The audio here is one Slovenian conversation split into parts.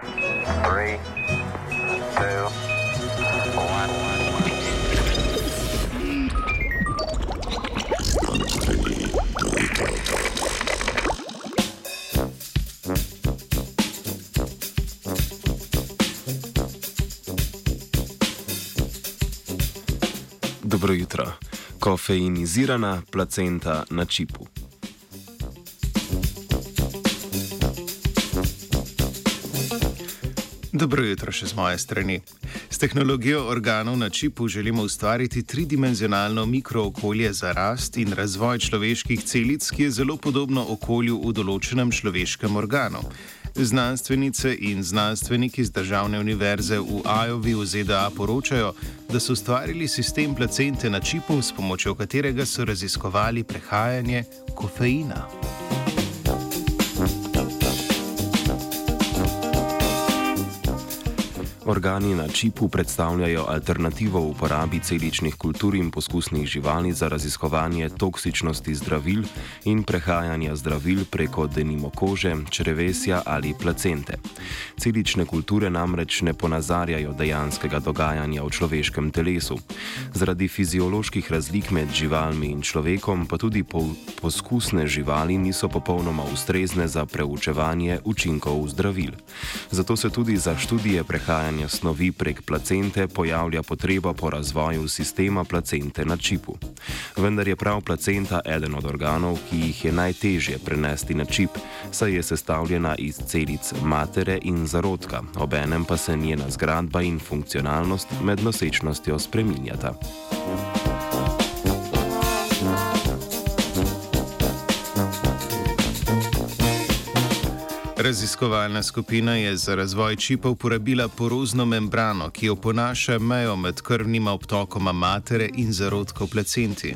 Three, two, one. Dobro jutro. Kofeinizirana placenta na čipu. Dobro jutro še z moje strani. S tehnologijo organov na čipu želimo ustvariti tridimenzionalno mikrookolje za rast in razvoj človeških celic, ki je zelo podobno okolju v določenem človeškem organu. Znanstvenice in znanstveniki z državne univerze v Iowi v ZDA poročajo, da so ustvarili sistem placente na čipu, s pomočjo katerega so raziskovali prehajanje kofeina. Organi na čipu predstavljajo alternativo uporabi celičnih kultur in poskusnih živali za raziskovanje toksičnosti zdravil in prehajanja zdravil preko denimo kože, črevesja ali placente. Celične kulture namreč ne ponazarjajo dejanskega dogajanja v človeškem telesu. Zaradi fizioloških razlik med živalmi in človekom pa tudi po poskusne živali niso popolnoma ustrezne za preučevanje učinkov zdravil. Zato se tudi za študije prehajanja snovi prek placente pojavlja potreba po razvoju sistema placente na čipu. Vendar je prav placenta eden od organov, ki jih je najtežje prenesti na čip, saj je sestavljena iz celic matere in zarodka, obenem pa se njena zgradba in funkcionalnost med nosečnostjo spreminjata. Raziskovalna skupina je za razvoj čipa uporabila porozno membrano, ki oponaša mejo med krvnima obtokoma matere in zarodkov placenti.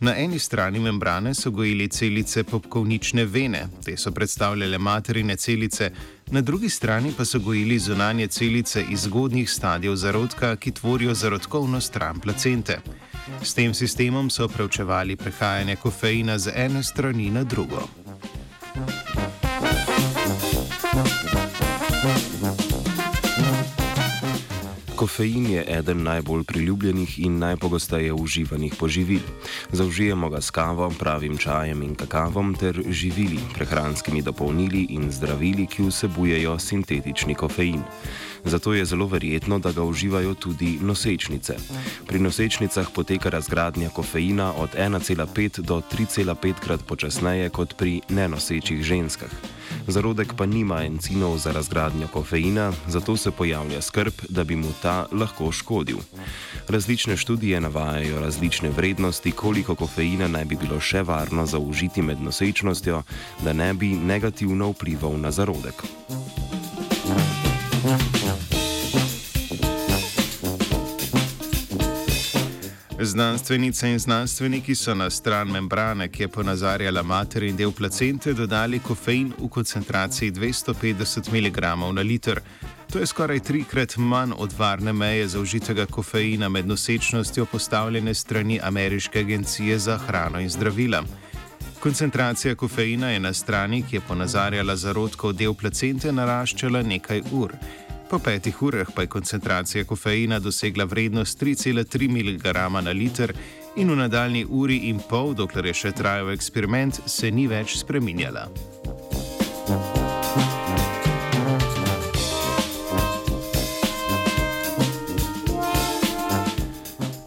Na eni strani membrane so gojili celice popkovnične vene, te so predstavljale materine celice, na drugi strani pa so gojili zunanje celice iz zgodnjih stadijev zarodka, ki tvorijo zarodkovno stran placente. S tem sistemom so preučevali prehajanje kofeina z ene strani na drugo. Kofein je eden najbolj priljubljenih in najpogosteje uživanih poživil. Zaužijemo ga s kavo, pravim čajem in kakavom ter živili, prehranskimi dopolnili in zdravili, ki vsebujejo sintetični kofein. Zato je zelo verjetno, da ga uživajo tudi nosečnice. Pri nosečnicah poteka razgradnja kofeina od 1,5 do 3,5 krat počasneje kot pri nenosečih ženskah. Zarodek pa nima encimov za razgradnjo kofeina, zato se pojavlja skrb, da bi mu ta lahko škodil. Različne študije navajajo različne vrednosti, koliko kofeina naj bi bilo še varno zaužiti med nosečnostjo, da ne bi negativno vplival na zarodek. Znanstvenice in znanstveniki so na stran membrane, ki je ponazarjala materin del placente, dodali kofein v koncentraciji 250 mg na liter. To je skoraj trikrat manj od varne meje zaužitega kofeina med nosečnostjo postavljene strani Ameriške agencije za hrano in zdravila. Koncentracija kofeina je na strani, ki je ponazarjala zarodkov del placente, naraščala nekaj ur. Po petih urah pa je koncentracija kofeina dosegla vrednost 3,3 mg na liter in v nadaljni uri in pol, dokler je še trajal eksperiment, se ni več spreminjala.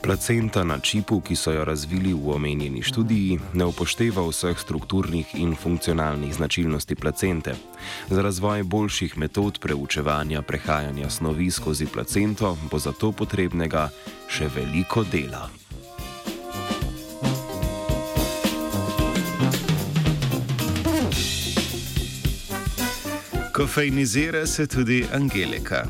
Placenta na čipu, ki so jo razvili v omenjeni študiji, ne upošteva vseh strukturnih in funkcionalnih značilnosti placente. Za razvoj boljših metod preučevanja prehajanja snovi skozi placento bo zato potrebnega še veliko dela. Kofeinizira se tudi Angelika.